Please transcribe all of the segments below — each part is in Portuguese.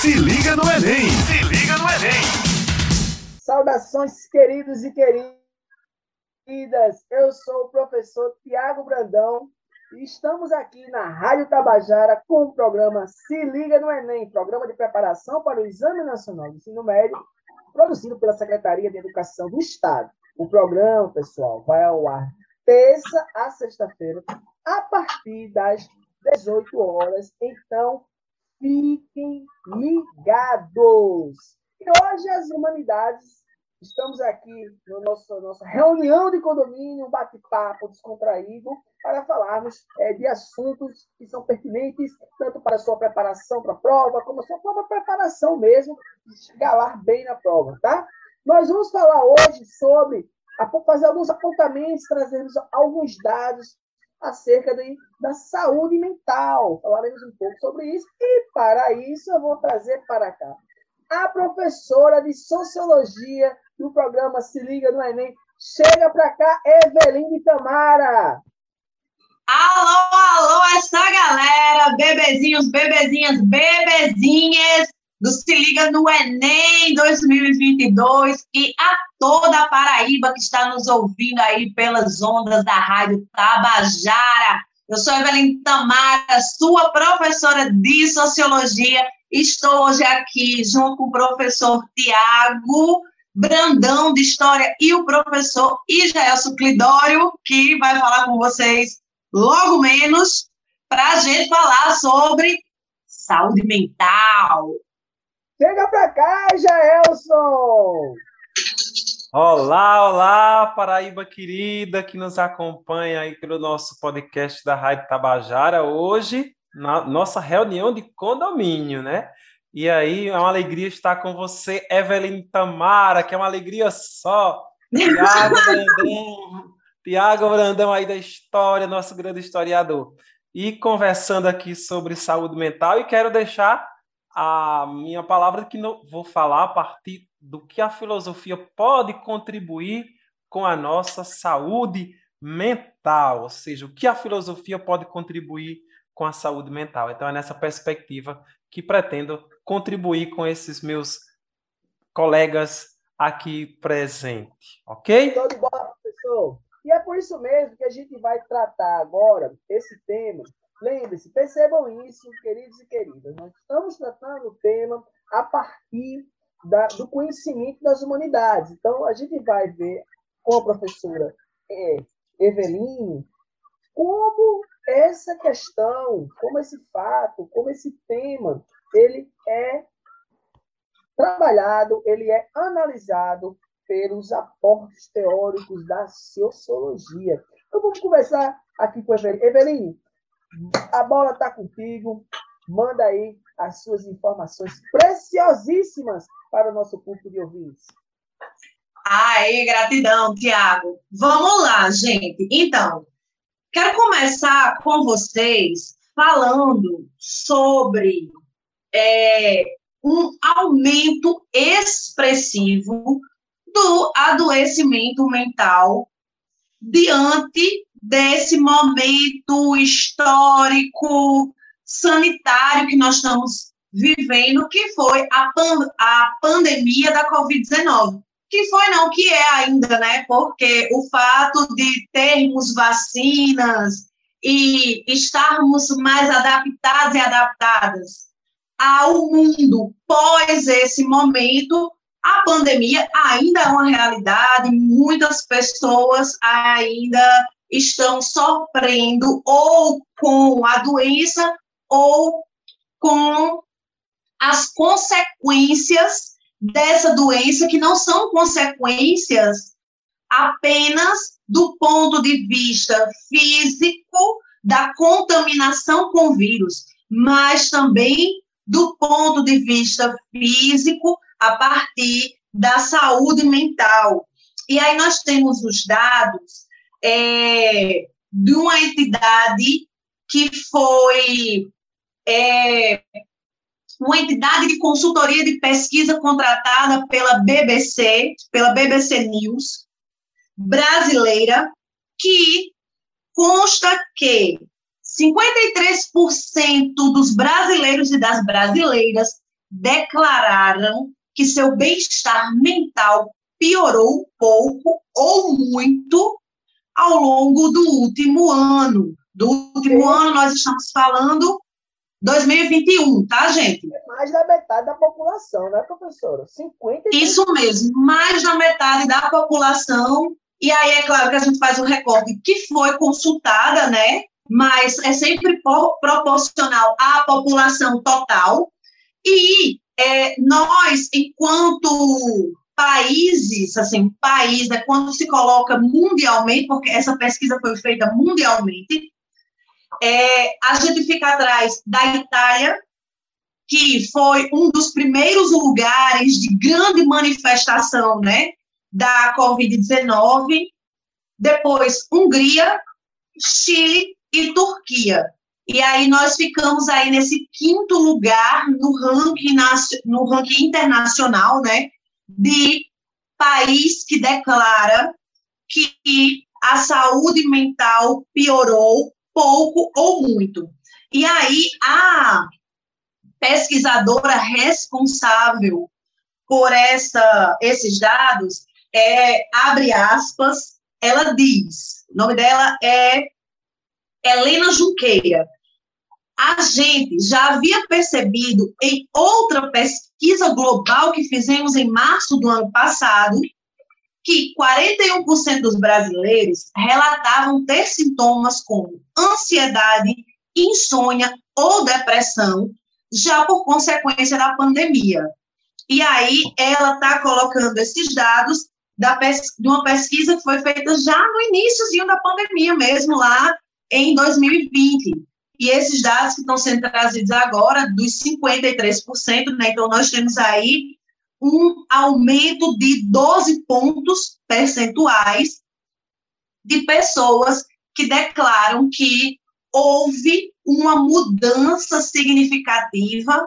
Se liga no Enem! Se liga no Enem! Saudações, queridos e queridas! Eu sou o professor Tiago Brandão e estamos aqui na Rádio Tabajara com o programa Se Liga no Enem, programa de preparação para o Exame Nacional de Ensino Médio, produzido pela Secretaria de Educação do Estado. O programa, pessoal, vai ao ar terça a sexta-feira, a partir das 18 horas. Então, fiquem ligados! E hoje as humanidades, estamos aqui na nossa, nossa reunião de condomínio, um bate-papo descontraído, para falarmos é, de assuntos que são pertinentes tanto para a sua preparação para a prova, como a sua própria preparação mesmo, de lá bem na prova, tá? Nós vamos falar hoje sobre, fazer alguns apontamentos, trazermos alguns dados acerca de, da saúde mental. Falaremos um pouco sobre isso. E, para isso, eu vou trazer para cá a professora de Sociologia do programa Se Liga no Enem. Chega para cá, Eveline Tamara. Alô, alô, essa galera, bebezinhos, bebezinhas, bebezinhas do Se Liga no Enem 2022 e a toda a Paraíba que está nos ouvindo aí pelas ondas da Rádio Tabajara. Eu sou Evelyn Tamara, sua professora de Sociologia. Estou hoje aqui junto com o professor Tiago Brandão, de História, e o professor Ijaelso Clidório, que vai falar com vocês logo menos, para a gente falar sobre saúde mental. Chega para cá, Jaelson! Olá, olá, Paraíba querida que nos acompanha aí pelo nosso podcast da Rádio Tabajara. Hoje, na nossa reunião de condomínio, né? E aí, é uma alegria estar com você, Evelyn Tamara, que é uma alegria só. Tiago Brandão, Tiago Brandão aí da história, nosso grande historiador. E conversando aqui sobre saúde mental, e quero deixar a minha palavra que não vou falar a partir do que a filosofia pode contribuir com a nossa saúde mental, ou seja, o que a filosofia pode contribuir com a saúde mental. Então é nessa perspectiva que pretendo contribuir com esses meus colegas aqui presentes, ok? Tudo bom, professor. E é por isso mesmo que a gente vai tratar agora esse tema Lembre-se, percebam isso, queridos e queridas. Nós estamos tratando o tema a partir da, do conhecimento das humanidades. Então, a gente vai ver com a professora é, Eveline como essa questão, como esse fato, como esse tema, ele é trabalhado, ele é analisado pelos aportes teóricos da sociologia. Então, vamos conversar aqui com a Eveline. Eveline, a bola está contigo. Manda aí as suas informações preciosíssimas para o nosso público de ouvintes. Aí, gratidão, Tiago. Vamos lá, gente. Então, quero começar com vocês falando sobre é, um aumento expressivo do adoecimento mental diante desse momento histórico, sanitário que nós estamos vivendo, que foi a, pan a pandemia da Covid-19. Que foi, não, que é ainda, né? Porque o fato de termos vacinas e estarmos mais adaptados e adaptadas ao mundo pós esse momento, a pandemia ainda é uma realidade, muitas pessoas ainda estão sofrendo ou com a doença ou com as consequências dessa doença, que não são consequências apenas do ponto de vista físico da contaminação com vírus, mas também do ponto de vista físico a partir da saúde mental. E aí nós temos os dados é, de uma entidade que foi é, uma entidade de consultoria de pesquisa contratada pela BBC, pela BBC News brasileira, que consta que 53% dos brasileiros e das brasileiras declararam que seu bem-estar mental piorou pouco ou muito ao longo do último ano. Do último ano, nós estamos falando 2021, tá, gente? É mais da metade da população, né, professora? 50 Isso mesmo, mais da metade da população. E aí, é claro que a gente faz um recorte que foi consultada, né? Mas é sempre proporcional à população total. E é, nós, enquanto países, assim, país, né, quando se coloca mundialmente, porque essa pesquisa foi feita mundialmente, é, a gente fica atrás da Itália, que foi um dos primeiros lugares de grande manifestação, né, da Covid-19, depois Hungria, Chile e Turquia. E aí nós ficamos aí nesse quinto lugar no ranking, no ranking internacional, né, de país que declara que a saúde mental piorou pouco ou muito. E aí, a pesquisadora responsável por essa, esses dados, é, abre aspas, ela diz, o nome dela é Helena Junqueira. A gente já havia percebido em outra pesquisa global que fizemos em março do ano passado, que 41% dos brasileiros relatavam ter sintomas como ansiedade, insônia ou depressão, já por consequência da pandemia. E aí ela está colocando esses dados da de uma pesquisa que foi feita já no iníciozinho da pandemia mesmo, lá em 2020. E esses dados que estão sendo trazidos agora, dos 53%, né, então nós temos aí um aumento de 12 pontos percentuais de pessoas que declaram que houve uma mudança significativa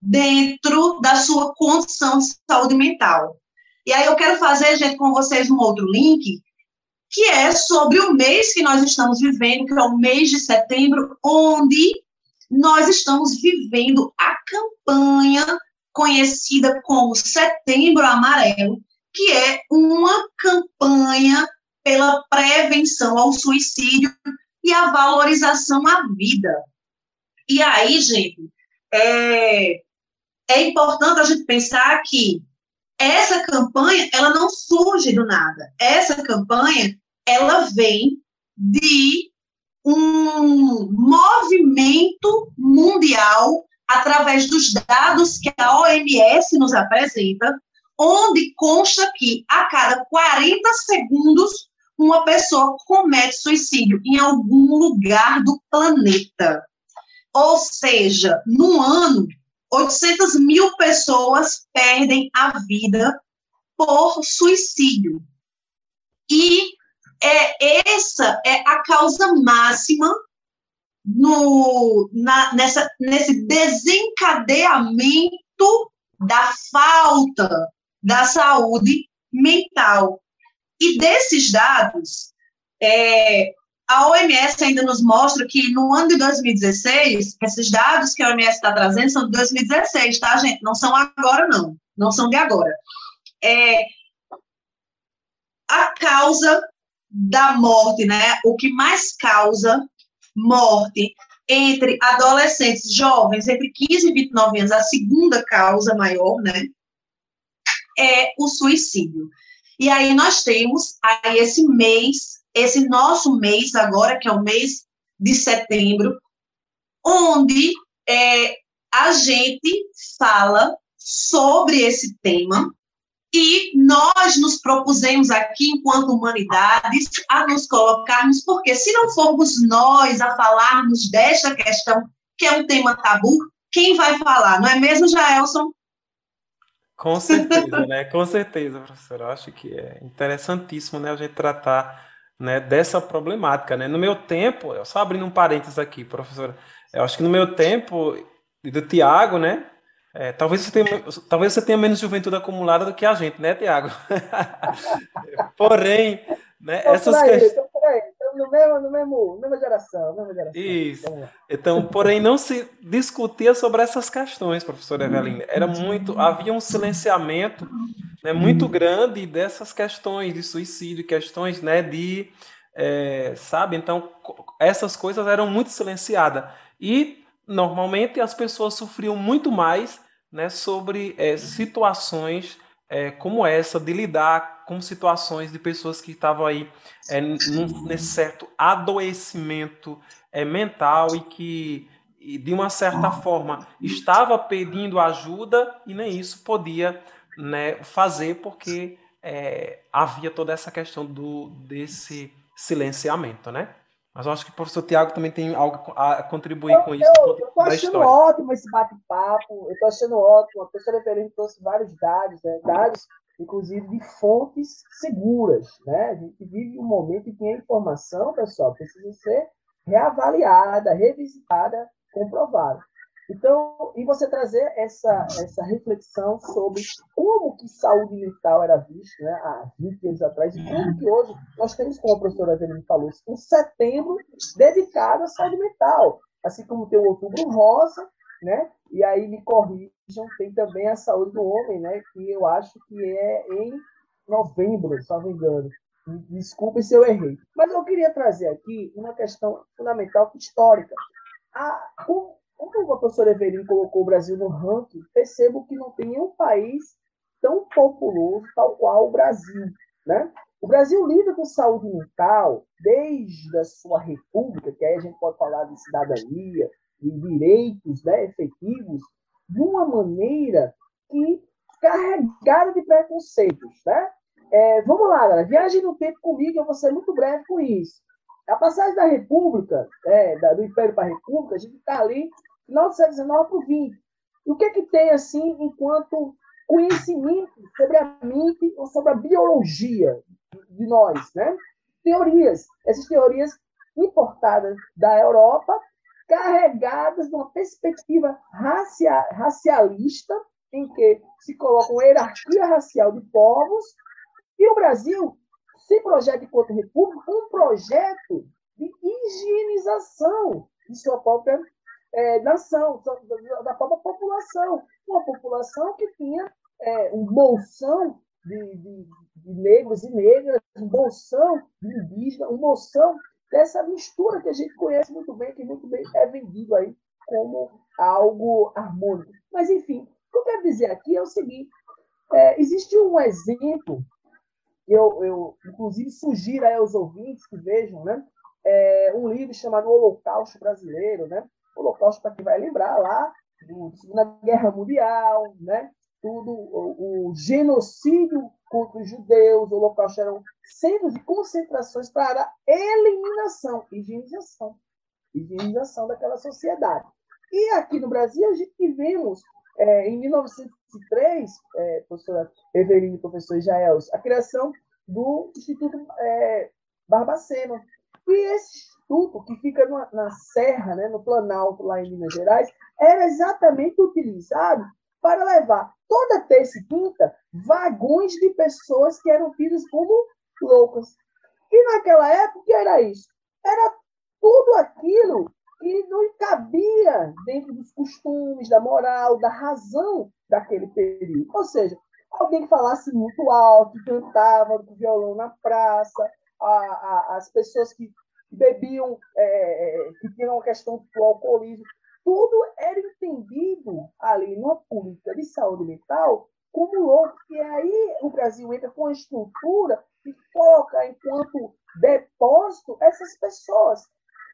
dentro da sua condição de saúde mental. E aí eu quero fazer, gente, com vocês um outro link, que é sobre o mês que nós estamos vivendo, que é o mês de setembro, onde nós estamos vivendo a campanha conhecida como Setembro Amarelo, que é uma campanha pela prevenção ao suicídio e a valorização à vida. E aí, gente, é, é importante a gente pensar que essa campanha, ela não surge do nada. Essa campanha, ela vem de um movimento mundial através dos dados que a OMS nos apresenta, onde consta que a cada 40 segundos uma pessoa comete suicídio em algum lugar do planeta. Ou seja, no ano, 800 mil pessoas perdem a vida por suicídio. E é, essa é a causa máxima no, na, nessa, nesse desencadeamento da falta da saúde mental. E desses dados, é, a OMS ainda nos mostra que no ano de 2016, esses dados que a OMS está trazendo são de 2016, tá, gente? Não são agora, não. Não são de agora. É, a causa da morte, né? O que mais causa morte entre adolescentes jovens, entre 15 e 29 anos, a segunda causa maior, né, é o suicídio. E aí nós temos aí esse mês, esse nosso mês agora, que é o mês de setembro, onde é, a gente fala sobre esse tema, e nós nos propusemos aqui, enquanto humanidades, a nos colocarmos, porque se não formos nós a falarmos desta questão, que é um tema tabu, quem vai falar? Não é mesmo, Jaelson? Com certeza, né? Com certeza, professora. Eu acho que é interessantíssimo né, a gente tratar né, dessa problemática. Né? No meu tempo, só abrindo um parênteses aqui, professora, eu acho que no meu tempo, do Tiago, né? É, talvez, você tenha, talvez você tenha menos juventude acumulada do que a gente, né, Tiago? Porém, né, essas questões. No mesmo, no mesmo, mesma geração, mesma geração. Isso. Então, porém, não se discutia sobre essas questões, professora Evelina. Era muito, havia um silenciamento né, muito grande dessas questões de suicídio, questões né, de, é, sabe? Então, essas coisas eram muito silenciadas. E, normalmente, as pessoas sofriam muito mais né, sobre é, situações é, como essa, de lidar com situações de pessoas que estavam aí é, num, nesse certo adoecimento é, mental e que, de uma certa forma, estava pedindo ajuda e nem isso podia né, fazer porque é, havia toda essa questão do, desse silenciamento, né? Mas eu acho que o professor Tiago também tem algo a contribuir eu, com isso. Eu estou achando ótimo esse bate-papo, eu estou achando ótimo. A professora Evelyn trouxe vários dados, né? dados, inclusive, de fontes seguras. Né? A gente vive um momento em que a informação, pessoal, precisa ser reavaliada, revisitada, comprovada. Então, e você trazer essa, essa reflexão sobre como que saúde mental era vista né, há 20 anos atrás e como que hoje nós temos, como a professora Avelino falou, um setembro dedicado à saúde mental, assim como tem o outubro rosa, né? E aí me corrijam, tem também a saúde do homem, né? Que eu acho que é em novembro, se não me engano. Desculpe se eu errei. Mas eu queria trazer aqui uma questão fundamental histórica. A, como a professora Everine colocou o Brasil no ranking, percebo que não tem nenhum país tão populoso tal qual o Brasil. Né? O Brasil lida com saúde mental desde a sua república, que aí a gente pode falar de cidadania, de direitos né, efetivos, de uma maneira que carregada de preconceitos. Né? É, vamos lá, galera. Viagem no tempo comigo, eu vou ser muito breve com isso. A passagem da República, é, do Império para a República, a gente está ali final do século XIX para o XX. E o que é que tem, assim, enquanto conhecimento sobre a mente ou sobre a biologia de nós, né? Teorias. Essas teorias importadas da Europa, carregadas de uma perspectiva racia, racialista, em que se coloca uma hierarquia racial de povos, e o Brasil se projeta enquanto república um projeto de higienização de sua própria é, nação, da, da própria população. Uma população que tinha é, um bolsão de, de, de, negros e negras, um bolsão de indígenas, um bolsão dessa mistura que a gente conhece muito bem, que muito bem é vendido aí como algo harmônico. Mas, enfim, o que eu quero dizer aqui é o seguinte: é, existe um exemplo, eu, eu inclusive sugiro aos ouvintes que vejam, né? É, um livro chamado Holocausto Brasileiro, né? Holocausto, para quem vai lembrar lá, da Segunda Guerra Mundial, né? tudo, o, o, genocídio contra os judeus, o Holocausto eram centros de concentrações para eliminação, higienização, higienização daquela sociedade. E aqui no Brasil, a gente tivemos, é, em 1903, é, professora Eveline e professor Jaels, a criação do Instituto é, Barbacena. E esse que fica na, na Serra, né, no Planalto, lá em Minas Gerais, era exatamente utilizado para levar toda terça e quinta vagões de pessoas que eram tidas como loucas. E naquela época era isso. Era tudo aquilo que não cabia dentro dos costumes, da moral, da razão daquele período. Ou seja, alguém que falasse muito alto, cantava com violão na praça, a, a, as pessoas que bebiam, é, é, que tinham uma questão do alcoolismo. Tudo era entendido ali numa política de saúde mental como louco. E aí o Brasil entra com a estrutura e coloca enquanto depósito essas pessoas.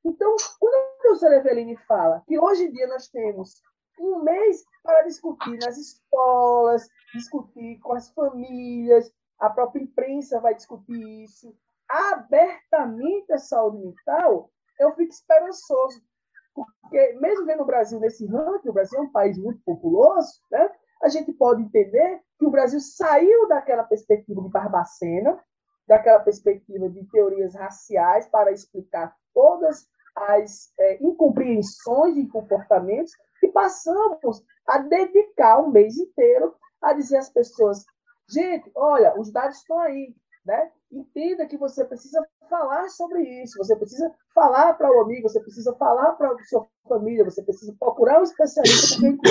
Então, quando a professora Eveline fala que hoje em dia nós temos um mês para discutir nas escolas, discutir com as famílias, a própria imprensa vai discutir isso, abertamente a saúde mental, eu fico esperançoso. Porque, mesmo vendo o Brasil nesse ranking, o Brasil é um país muito populoso, né? a gente pode entender que o Brasil saiu daquela perspectiva de Barbacena, daquela perspectiva de teorias raciais para explicar todas as é, incompreensões e comportamentos e passamos a dedicar um mês inteiro a dizer às pessoas, gente, olha, os dados estão aí, né? Entenda que você precisa falar sobre isso, você precisa falar para o amigo, você precisa falar para a sua família, você precisa procurar um especialista, porque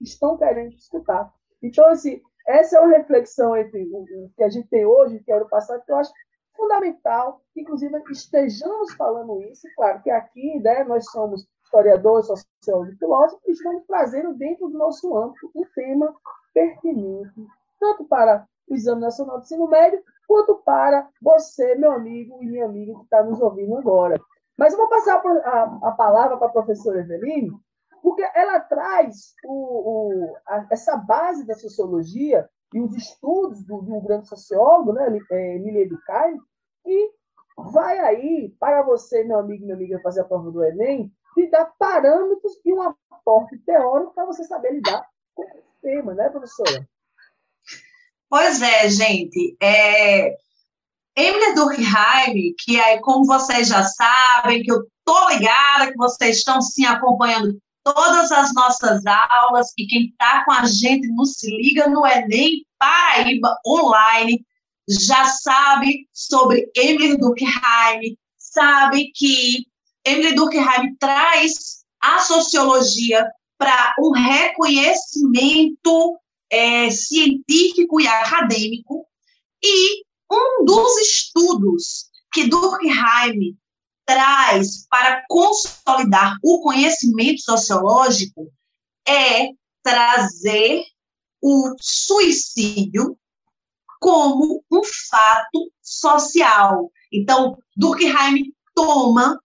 estão querendo escutar. Então, assim, essa é uma reflexão entre o que a gente tem hoje e que era o passado, que eu acho fundamental, que, inclusive, estejamos falando isso. Claro que aqui né, nós somos historiadores, sociólogos filósofos, e estamos trazendo dentro do nosso âmbito um tema pertinente, tanto para o Exame Nacional de Ensino Médio, quanto para você, meu amigo e minha amiga que está nos ouvindo agora. Mas eu vou passar a, palavra para a professora Eveline, porque ela traz o, o, a, essa base da sociologia e os estudos do, de grande sociólogo, né, Emília Durkheim, que vai aí, para você, meu amigo e minha amiga, fazer a prova do Enem, te dar parâmetros e um aporte teórico para você saber lidar com esse tema, né, professora? Pois é, gente. É... Emily Durkheim, que aí, como vocês já sabem, que eu tô ligada, que vocês estão sim acompanhando todas as nossas aulas, e quem está com a gente no Se Liga no Enem Paraíba online já sabe sobre Emily Durkheim, sabe que Emily Durkheim traz a sociologia para um reconhecimento é, científico e acadêmico, e um dos estudos que Durkheim traz para consolidar o conhecimento sociológico é trazer o suicídio como um fato social. Então, Durkheim toma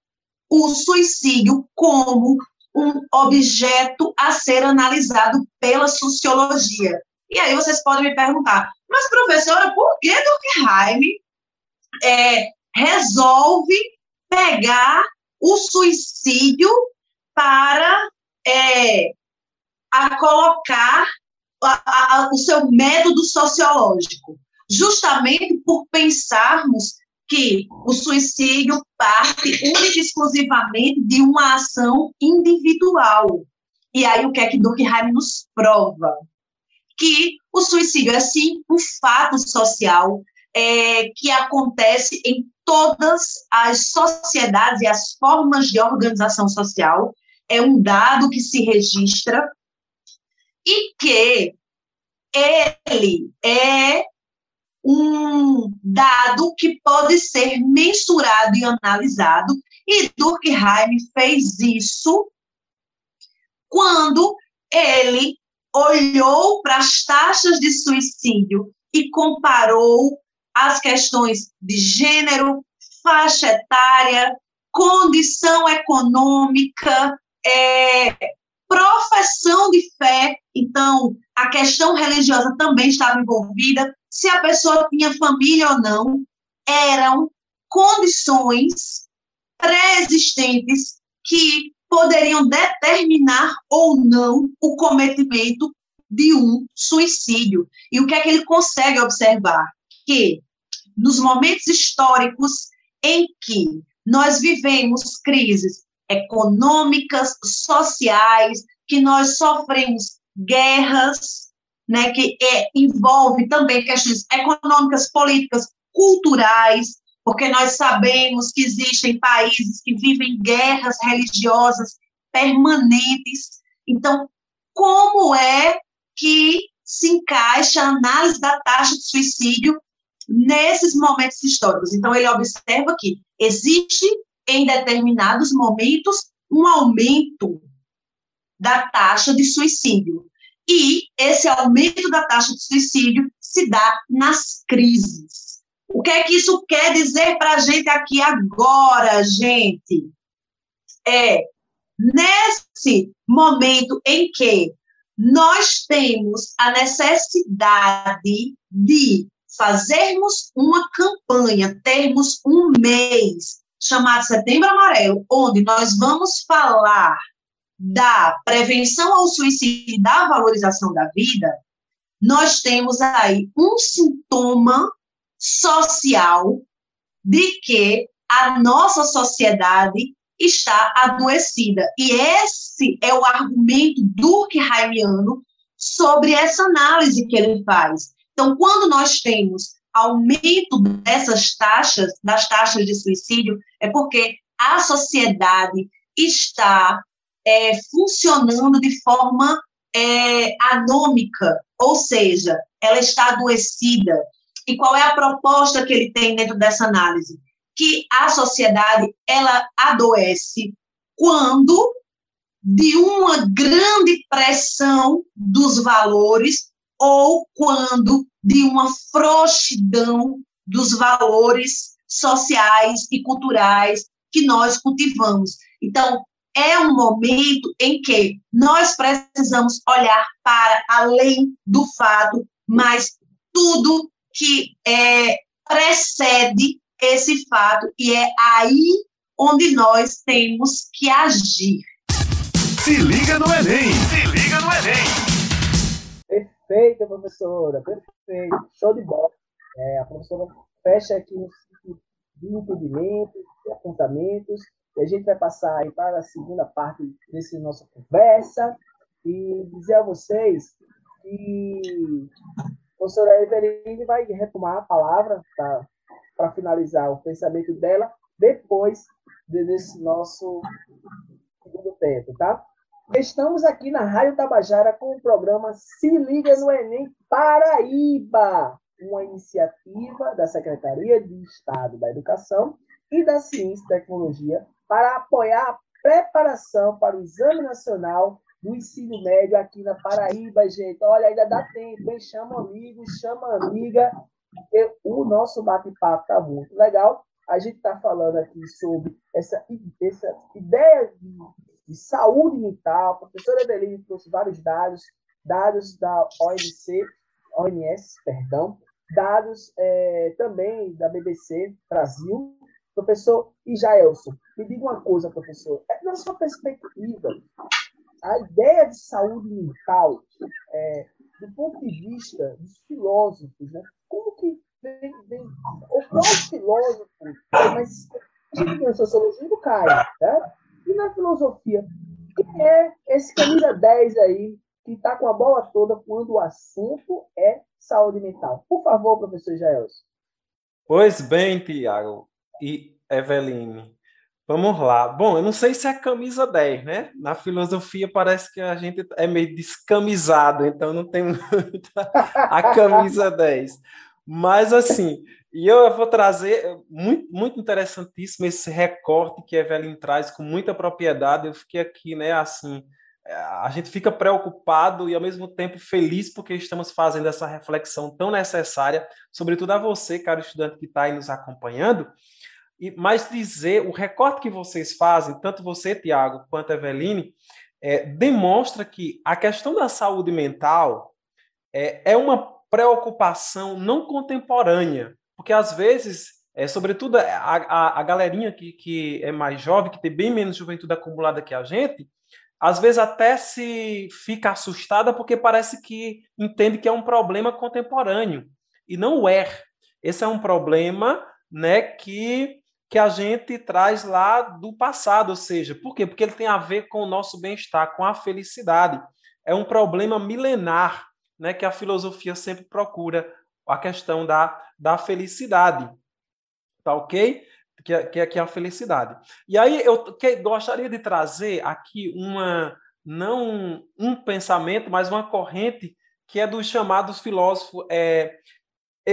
o suicídio como um objeto a ser analisado pela sociologia. E aí vocês podem me perguntar, mas professora, por que Durkheim é, resolve pegar o suicídio para é, a colocar a, a, o seu método sociológico? Justamente por pensarmos que o suicídio parte única e exclusivamente de uma ação individual. E aí o que é que Durkheim nos prova? Que o suicídio é sim um fato social é, que acontece em todas as sociedades e as formas de organização social. É um dado que se registra e que ele é um dado que pode ser mensurado e analisado, e Durkheim fez isso quando ele olhou para as taxas de suicídio e comparou as questões de gênero, faixa etária, condição econômica, é, profissão de fé. Então, a questão religiosa também estava envolvida, se a pessoa tinha família ou não, eram condições pré-existentes que poderiam determinar ou não o cometimento de um suicídio. E o que é que ele consegue observar? Que nos momentos históricos em que nós vivemos crises econômicas, sociais, que nós sofremos guerras, né, que é, envolve também questões econômicas, políticas, culturais, porque nós sabemos que existem países que vivem guerras religiosas permanentes. Então, como é que se encaixa a análise da taxa de suicídio nesses momentos históricos? Então, ele observa que existe em determinados momentos um aumento da taxa de suicídio. E esse aumento da taxa de suicídio se dá nas crises. O que é que isso quer dizer para a gente aqui agora, gente? É nesse momento em que nós temos a necessidade de fazermos uma campanha, termos um mês chamado Setembro Amarelo, onde nós vamos falar da prevenção ao suicídio e da valorização da vida, nós temos aí um sintoma social de que a nossa sociedade está adoecida. E esse é o argumento durkheimiano sobre essa análise que ele faz. Então, quando nós temos aumento dessas taxas, das taxas de suicídio, é porque a sociedade está é, funcionando de forma é, anômica, ou seja, ela está adoecida. E qual é a proposta que ele tem dentro dessa análise? Que a sociedade ela adoece quando de uma grande pressão dos valores ou quando de uma frouxidão dos valores sociais e culturais que nós cultivamos. Então, é um momento em que nós precisamos olhar para além do fato, mas tudo que é, precede esse fato, e é aí onde nós temos que agir. Se liga no Enem! Se liga no Enem! Perfeita, professora, perfeito, show de bola. É, a professora fecha aqui no ciclo de entendimento, de apontamentos, e a gente vai passar aí para a segunda parte desse nossa conversa e dizer a vocês que a professora Eveline vai retomar a palavra para finalizar o pensamento dela depois desse nosso segundo tempo, tá? Estamos aqui na Rádio Tabajara com o programa Se Liga no Enem Paraíba, uma iniciativa da Secretaria de Estado da Educação e da Ciência e Tecnologia para apoiar a preparação para o Exame Nacional do Ensino Médio aqui na Paraíba, gente. Olha, ainda dá tempo, hein? Chama amigo, chama amiga. O nosso bate-papo está muito legal. A gente está falando aqui sobre essa, essa ideia de, de saúde mental. A professora Eveline trouxe vários dados, dados da OMC, perdão, dados é, também da BBC Brasil, Professor Ijaelson, me diga uma coisa, professor. É, na sua perspectiva, a ideia de saúde mental, é, do ponto de vista dos filósofos, né, como que vem, vem ou qual filósofo, mas a gente tem a sociologia do Caio, né? e na filosofia, quem é esse camisa 10 aí, que está com a bola toda quando o assunto é saúde mental? Por favor, professor Jaelson. Pois bem, Tiago, e Eveline. Vamos lá. Bom, eu não sei se é camisa 10, né? Na filosofia parece que a gente é meio descamisado, então não tem muita a camisa 10. Mas assim, e eu vou trazer muito, muito interessantíssimo esse recorte que a Evelyn traz com muita propriedade. Eu fiquei aqui, né, assim, a gente fica preocupado e ao mesmo tempo feliz porque estamos fazendo essa reflexão tão necessária, sobretudo a você, caro estudante que está aí nos acompanhando, e mas dizer o recorte que vocês fazem, tanto você, Tiago, quanto a Eveline, é, demonstra que a questão da saúde mental é, é uma preocupação não contemporânea, porque às vezes, é, sobretudo a, a, a galerinha que, que é mais jovem, que tem bem menos juventude acumulada que a gente, às vezes até se fica assustada porque parece que entende que é um problema contemporâneo e não é. Esse é um problema, né, que que a gente traz lá do passado, ou seja, por quê? Porque ele tem a ver com o nosso bem-estar, com a felicidade. É um problema milenar, né, que a filosofia sempre procura, a questão da, da felicidade. Tá ok? Que, é, que, é, que é a felicidade. E aí eu que, gostaria de trazer aqui uma, não um pensamento, mas uma corrente que é dos chamados filósofos é,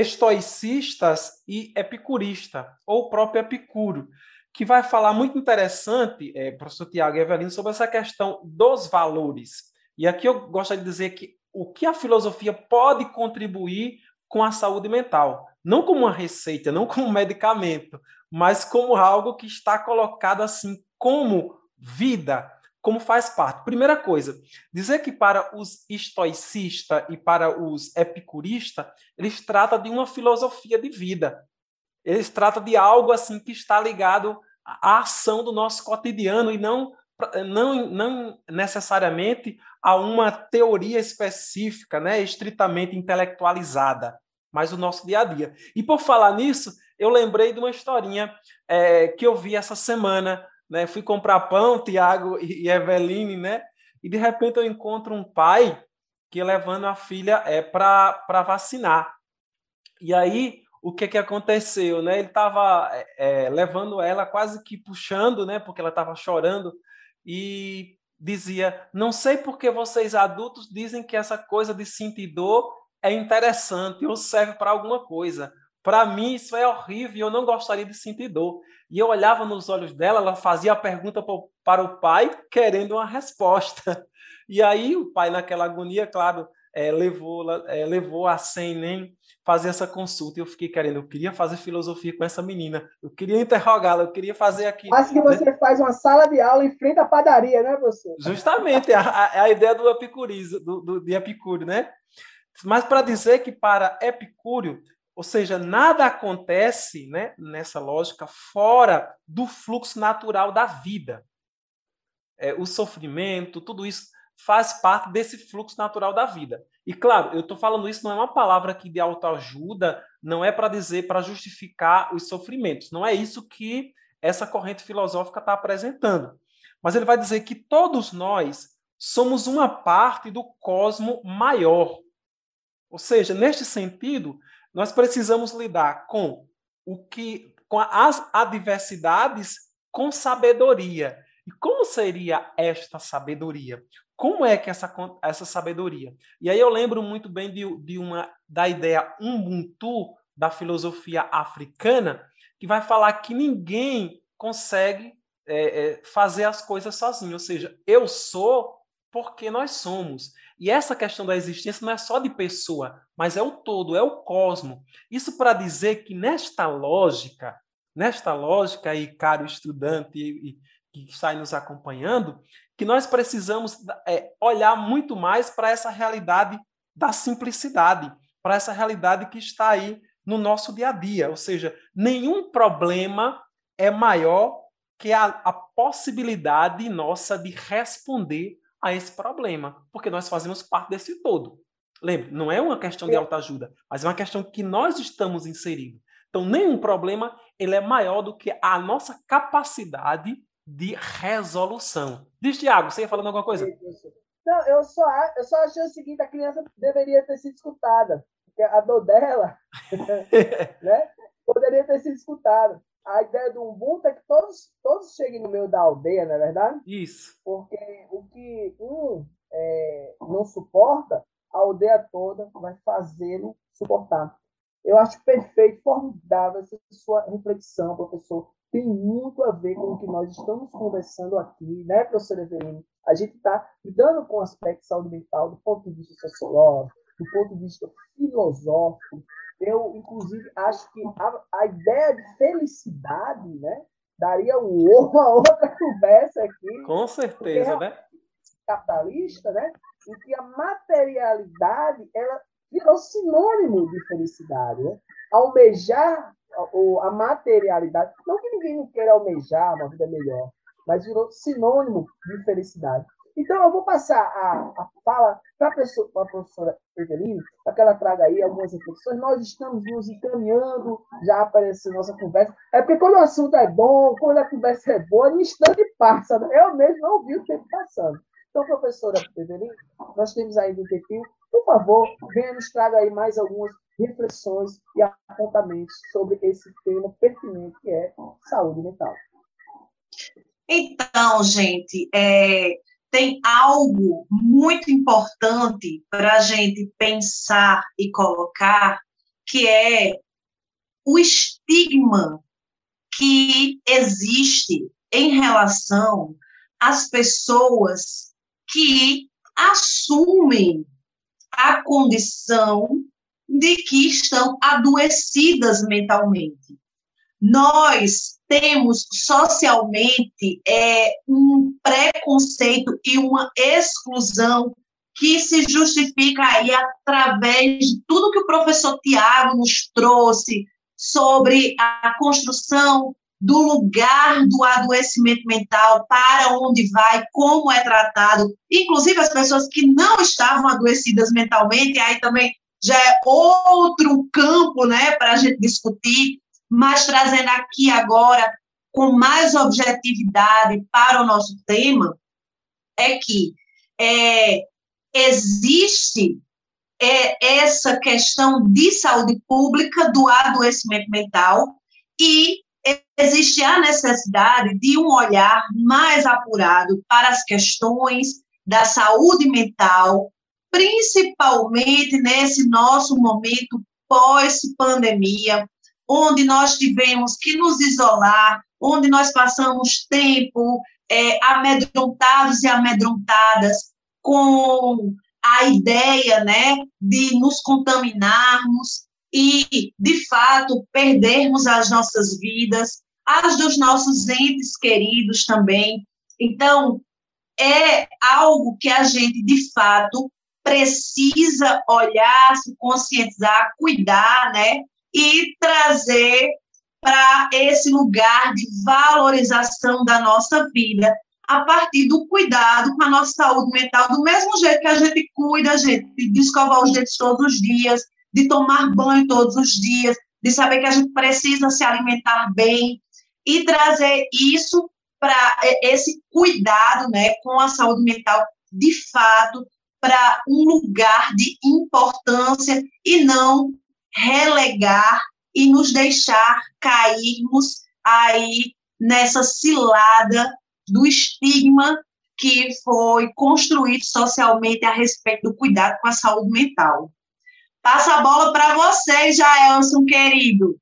estoicistas e epicurista, ou próprio Epicuro, que vai falar muito interessante, é, professor Tiago Evelino, sobre essa questão dos valores. E aqui eu gostaria de dizer que o que a filosofia pode contribuir com a saúde mental, não como uma receita, não como um medicamento, mas como algo que está colocado assim como vida, como faz parte. Primeira coisa, dizer que para os estoicistas e para os epicuristas, eles tratam de uma filosofia de vida. Eles tratam de algo assim que está ligado à ação do nosso cotidiano e não não, não necessariamente a uma teoria específica, né, estritamente intelectualizada, mas o nosso dia a dia. E por falar nisso, eu lembrei de uma historinha é, que eu vi essa semana né? Fui comprar pão, Tiago e Eveline, né? E de repente eu encontro um pai que levando a filha é para vacinar. E aí o que que aconteceu, né? Ele estava é, levando ela quase que puxando, né? Porque ela estava chorando e dizia: não sei porque vocês adultos dizem que essa coisa de sentir dor é interessante ou serve para alguma coisa. Para mim isso é horrível, eu não gostaria de sentir dor. E eu olhava nos olhos dela, ela fazia a pergunta para o pai, querendo uma resposta. E aí o pai, naquela agonia, claro, é, levou, é, levou a sem nem fazer essa consulta. E eu fiquei querendo, eu queria fazer filosofia com essa menina, eu queria interrogá-la, eu queria fazer aqui. Acho que você né? faz uma sala de aula em frente à padaria, né, professor? Justamente, a, a ideia do epicurismo, do, do, de Epicúrio, né? Mas para dizer que para Epicúrio, ou seja, nada acontece né, nessa lógica fora do fluxo natural da vida. É, o sofrimento, tudo isso faz parte desse fluxo natural da vida. E claro, eu estou falando isso, não é uma palavra aqui de autoajuda, não é para dizer, para justificar os sofrimentos. Não é isso que essa corrente filosófica está apresentando. Mas ele vai dizer que todos nós somos uma parte do cosmo maior. Ou seja, neste sentido, nós precisamos lidar com o que com as adversidades com sabedoria. E como seria esta sabedoria? Como é que essa, essa sabedoria? E aí eu lembro muito bem de, de uma da ideia Ubuntu da filosofia africana, que vai falar que ninguém consegue é, é, fazer as coisas sozinho. Ou seja, eu sou porque nós somos. E essa questão da existência não é só de pessoa, mas é o todo, é o cosmo. Isso para dizer que nesta lógica, nesta lógica aí, caro estudante que está nos acompanhando, que nós precisamos é, olhar muito mais para essa realidade da simplicidade, para essa realidade que está aí no nosso dia a dia. Ou seja, nenhum problema é maior que a, a possibilidade nossa de responder a esse problema, porque nós fazemos parte desse todo. Lembre, não é uma questão de autoajuda, mas é uma questão que nós estamos inseridos. Então, nenhum problema ele é maior do que a nossa capacidade de resolução. Diz, Tiago, você ia falando alguma coisa? Não, eu só, eu só achei o seguinte, a criança deveria ter sido escutada. Porque a dor dela né, poderia ter sido escutada. A ideia do Ubuntu é que todos, todos cheguem no meio da aldeia, não é verdade? Isso. Porque o que um é, não suporta, a aldeia toda vai fazê-lo suportar. Eu acho perfeito, formidável essa sua reflexão, professor tem muito a ver com o que nós estamos conversando aqui, né, professor Evelino? A gente está lidando com o aspecto de saúde mental do ponto de vista sociológico, do ponto de vista filosófico. Eu, inclusive, acho que a, a ideia de felicidade, né, daria uma outra conversa aqui. Com certeza, né? Capitalista, né? Em que a materialidade ela virou sinônimo de felicidade. Né? Almejar a, a materialidade. Não que ninguém não queira almejar uma vida melhor, mas virou sinônimo de felicidade. Então, eu vou passar a, a fala para a professora Eveline, para que ela traga aí algumas reflexões. Nós estamos nos encaminhando já para essa nossa conversa. É porque quando o assunto é bom, quando a conversa é boa, no instante passa. Né? Eu mesmo não vi o tempo passando. Então, professora Eveline, nós temos ainda um tempinho. Por favor, venha nos traga aí mais algumas reflexões e apontamentos sobre esse tema pertinente que é saúde mental. Então, gente, é, tem algo muito importante para a gente pensar e colocar, que é o estigma que existe em relação às pessoas que assumem a condição de que estão adoecidas mentalmente. Nós temos socialmente é, um preconceito e uma exclusão que se justifica aí através de tudo que o professor Tiago nos trouxe sobre a construção do lugar do adoecimento mental, para onde vai, como é tratado, inclusive as pessoas que não estavam adoecidas mentalmente, aí também já é outro campo né, para a gente discutir, mas trazendo aqui agora com mais objetividade para o nosso tema, é que é, existe é essa questão de saúde pública do adoecimento mental e existe a necessidade de um olhar mais apurado para as questões da saúde mental, principalmente nesse nosso momento pós-pandemia, onde nós tivemos que nos isolar, onde nós passamos tempo é, amedrontados e amedrontadas com a ideia né, de nos contaminarmos e, de fato, perdermos as nossas vidas, as dos nossos entes queridos também. Então, é algo que a gente, de fato, precisa olhar, se conscientizar, cuidar, né? E trazer para esse lugar de valorização da nossa vida, a partir do cuidado com a nossa saúde mental, do mesmo jeito que a gente cuida, gente, de escovar os dentes todos os dias, de tomar banho todos os dias, de saber que a gente precisa se alimentar bem e trazer isso para esse cuidado, né, com a saúde mental, de fato, para um lugar de importância e não relegar e nos deixar cairmos aí nessa cilada do estigma que foi construído socialmente a respeito do cuidado com a saúde mental. Passa a bola para você, Jaelson, querido.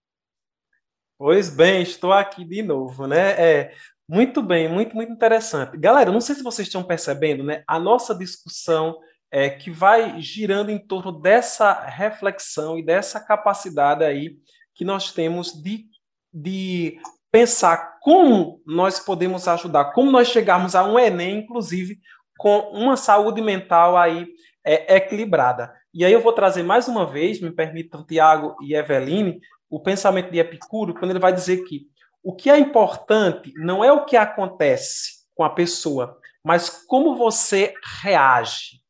Pois bem, estou aqui de novo, né? É, muito bem, muito, muito interessante. Galera, não sei se vocês estão percebendo, né? A nossa discussão é que vai girando em torno dessa reflexão e dessa capacidade aí que nós temos de, de pensar como nós podemos ajudar, como nós chegarmos a um Enem, inclusive, com uma saúde mental aí é, equilibrada. E aí eu vou trazer mais uma vez, me permitam, Tiago e Eveline, o pensamento de Epicuro, quando ele vai dizer que o que é importante não é o que acontece com a pessoa, mas como você reage,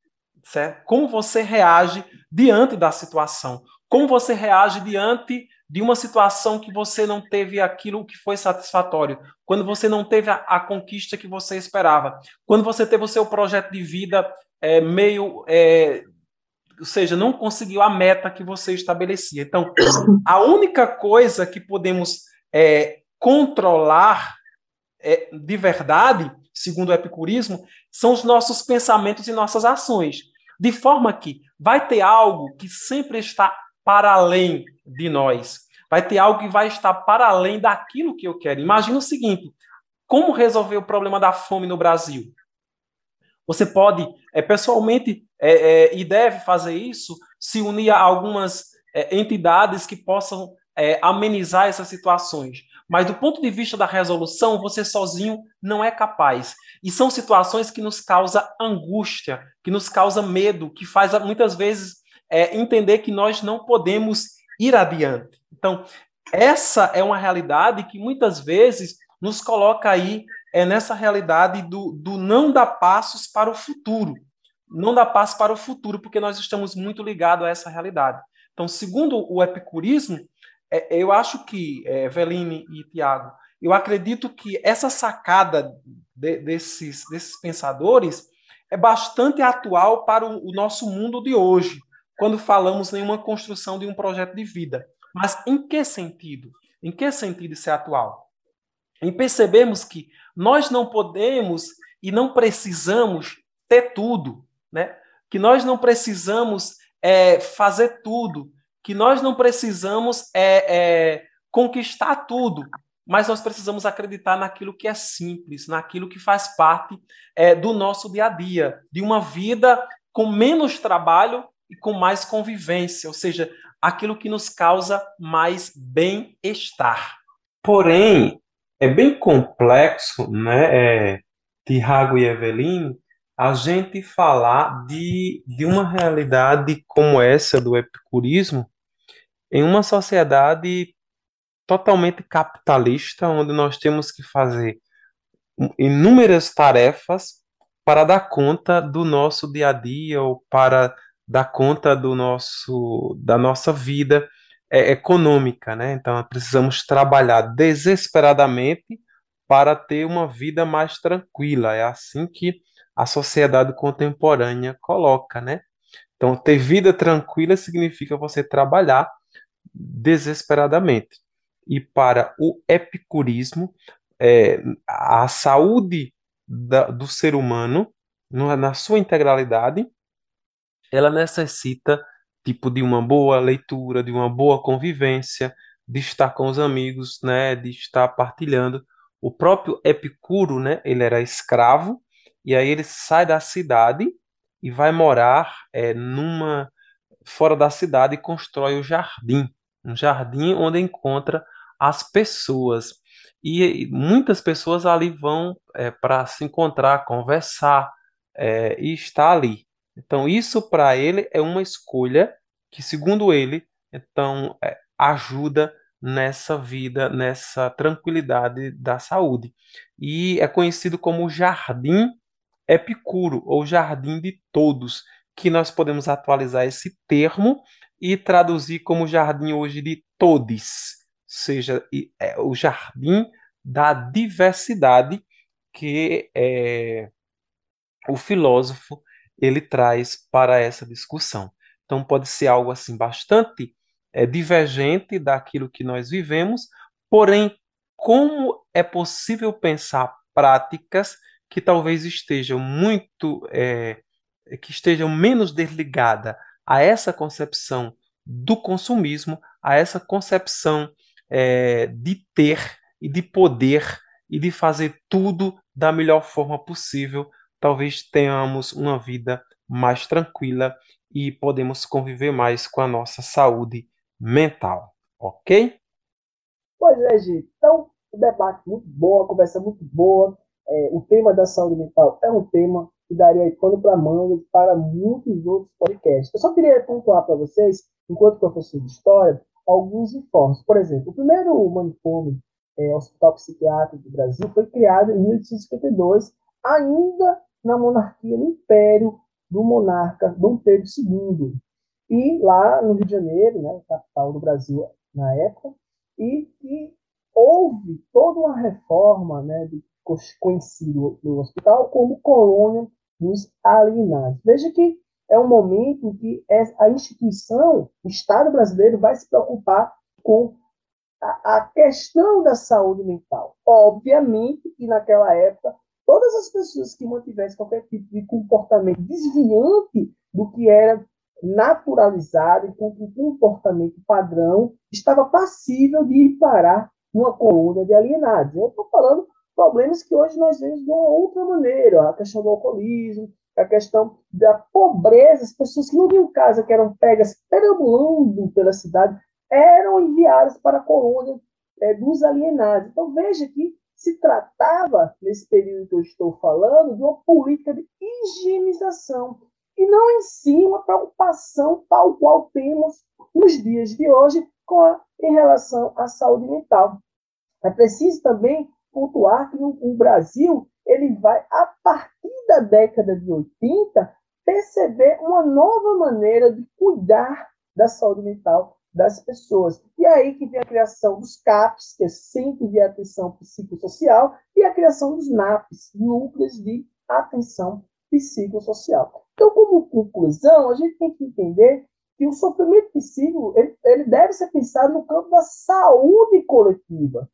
certo? Como você reage diante da situação, como você reage diante de uma situação que você não teve aquilo que foi satisfatório, quando você não teve a, a conquista que você esperava, quando você teve o seu projeto de vida é, meio. É, ou seja, não conseguiu a meta que você estabelecia. Então, a única coisa que podemos é, controlar é, de verdade, segundo o epicurismo, são os nossos pensamentos e nossas ações. De forma que vai ter algo que sempre está para além de nós. Vai ter algo que vai estar para além daquilo que eu quero. Imagina o seguinte: como resolver o problema da fome no Brasil? Você pode, é, pessoalmente, é, é, e deve fazer isso, se unir a algumas é, entidades que possam é, amenizar essas situações. Mas do ponto de vista da resolução, você sozinho não é capaz. E são situações que nos causam angústia, que nos causam medo, que faz muitas vezes é, entender que nós não podemos ir adiante. Então, essa é uma realidade que muitas vezes nos coloca aí é, nessa realidade do, do não dar passos para o futuro. Não dar passos para o futuro, porque nós estamos muito ligados a essa realidade. Então, segundo o epicurismo, é, eu acho que, é, Veline e Tiago, eu acredito que essa sacada de, desses, desses pensadores é bastante atual para o, o nosso mundo de hoje quando falamos em uma construção de um projeto de vida. Mas em que sentido? Em que sentido isso é atual? Em percebermos que nós não podemos e não precisamos ter tudo, né? que nós não precisamos é, fazer tudo, que nós não precisamos é, é, conquistar tudo, mas nós precisamos acreditar naquilo que é simples, naquilo que faz parte é, do nosso dia a dia, de uma vida com menos trabalho e com mais convivência, ou seja, aquilo que nos causa mais bem-estar. Porém, é bem complexo, né, é, Tiago e Evelyn, a gente falar de, de uma realidade como essa do epicurismo em uma sociedade totalmente capitalista, onde nós temos que fazer inúmeras tarefas para dar conta do nosso dia a dia ou para dar conta do nosso, da nossa vida é, econômica, né? Então precisamos trabalhar desesperadamente para ter uma vida mais tranquila. É assim que a sociedade contemporânea coloca, né? Então, ter vida tranquila significa você trabalhar desesperadamente. E para o epicurismo, é, a saúde da, do ser humano, na sua integralidade, ela necessita tipo de uma boa leitura, de uma boa convivência, de estar com os amigos, né, de estar partilhando. O próprio Epicuro, né, ele era escravo e aí ele sai da cidade e vai morar é, numa fora da cidade e constrói o jardim, um jardim onde encontra as pessoas. E muitas pessoas ali vão é, para se encontrar, conversar é, e estar ali. Então, isso para ele é uma escolha que, segundo ele, então é, ajuda nessa vida, nessa tranquilidade da saúde. E é conhecido como jardim epicuro ou jardim de todos, que nós podemos atualizar esse termo e traduzir como jardim hoje de todes, seja é o jardim da diversidade que é, o filósofo ele traz para essa discussão. Então pode ser algo assim bastante é, divergente daquilo que nós vivemos, porém como é possível pensar práticas que talvez estejam muito é, que estejam menos desligada a essa concepção do consumismo, a essa concepção é, de ter e de poder e de fazer tudo da melhor forma possível, talvez tenhamos uma vida mais tranquila e podemos conviver mais com a nossa saúde mental, ok? Pois é, gente. Então, o debate muito bom, a conversa muito boa. É, o tema da saúde mental é um tema que daria pano para manga para muitos outros podcasts. Eu só queria pontuar para vocês, enquanto professor de história, alguns informes. Por exemplo, o primeiro manicômio é, Hospital Psiquiátrico do Brasil foi criado em 1852, ainda na monarquia, no império do monarca Dom Pedro II. E lá no Rio de Janeiro, né, capital do Brasil na época, e, e houve toda uma reforma né, do conhecido no hospital como colônia dos alienados. Veja que é um momento que a instituição, o Estado brasileiro, vai se preocupar com a, questão da saúde mental. Obviamente que naquela época, todas as pessoas que mantivessem qualquer tipo de comportamento desviante do que era naturalizado enquanto um comportamento padrão estava passível de ir parar numa colônia de alienados. Eu estou falando problemas que hoje nós vemos de uma outra maneira, a questão do alcoolismo, a questão da pobreza, as pessoas que não tinham casa, que eram pegas perambulando pela cidade, eram enviadas para a colônia é, dos alienados. Então veja que se tratava, nesse período que eu estou falando, de uma política de higienização, e não em si uma preocupação tal qual temos nos dias de hoje com a, em relação à saúde mental. É preciso também pontuar que o, o Brasil ele vai, a partir da década de 80, perceber uma nova maneira de cuidar da saúde mental das pessoas. E é aí que vem a criação dos CAPs, que é Centro de Atenção Psicossocial, e a criação dos NAPs, Núcleos de Atenção Psicossocial. Então, como conclusão, a gente tem que entender que o sofrimento psíquico ele, ele deve ser pensado no campo da saúde coletiva.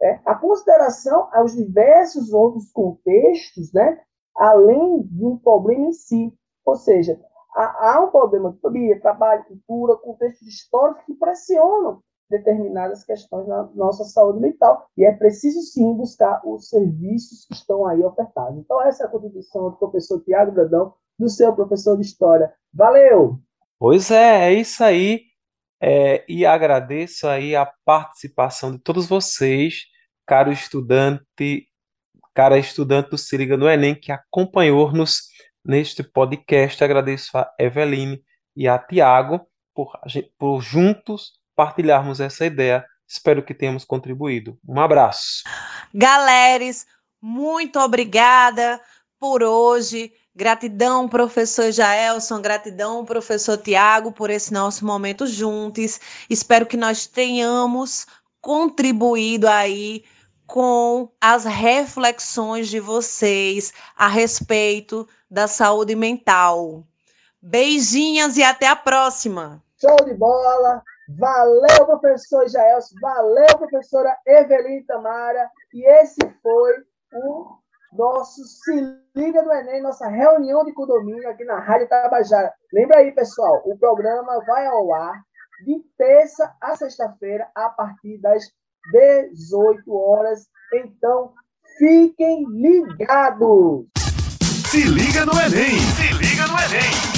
É, a consideração aos diversos outros contextos, né, além de um problema em si. Ou seja, há, há um problema de família, trabalho, cultura, contextos históricos que pressionam determinadas questões na nossa saúde mental. E é preciso, sim, buscar os serviços que estão aí ofertados. Então, essa é a contribuição do professor Tiago Bradão, do seu professor de História. Valeu! Pois é, é isso aí. É, e agradeço aí a participação de todos vocês, caro estudante, cara estudante do Se Liga no Enem, que acompanhou-nos neste podcast. Agradeço a Eveline e a Tiago por, por juntos partilharmos essa ideia. Espero que tenhamos contribuído. Um abraço. Galeres, muito obrigada por hoje. Gratidão, professor Jaelson, gratidão, professor Tiago, por esse nosso momento juntos. Espero que nós tenhamos contribuído aí com as reflexões de vocês a respeito da saúde mental. Beijinhas e até a próxima. Show de bola. Valeu, professor Jaelson. Valeu, professora Evelyn Tamara. E esse foi o nosso Se Liga do Enem, nossa reunião de condomínio aqui na Rádio Tabajara. Lembra aí, pessoal, o programa vai ao ar de terça a sexta-feira, a partir das 18 horas. Então, fiquem ligados! Se liga no Enem! Se liga no Enem!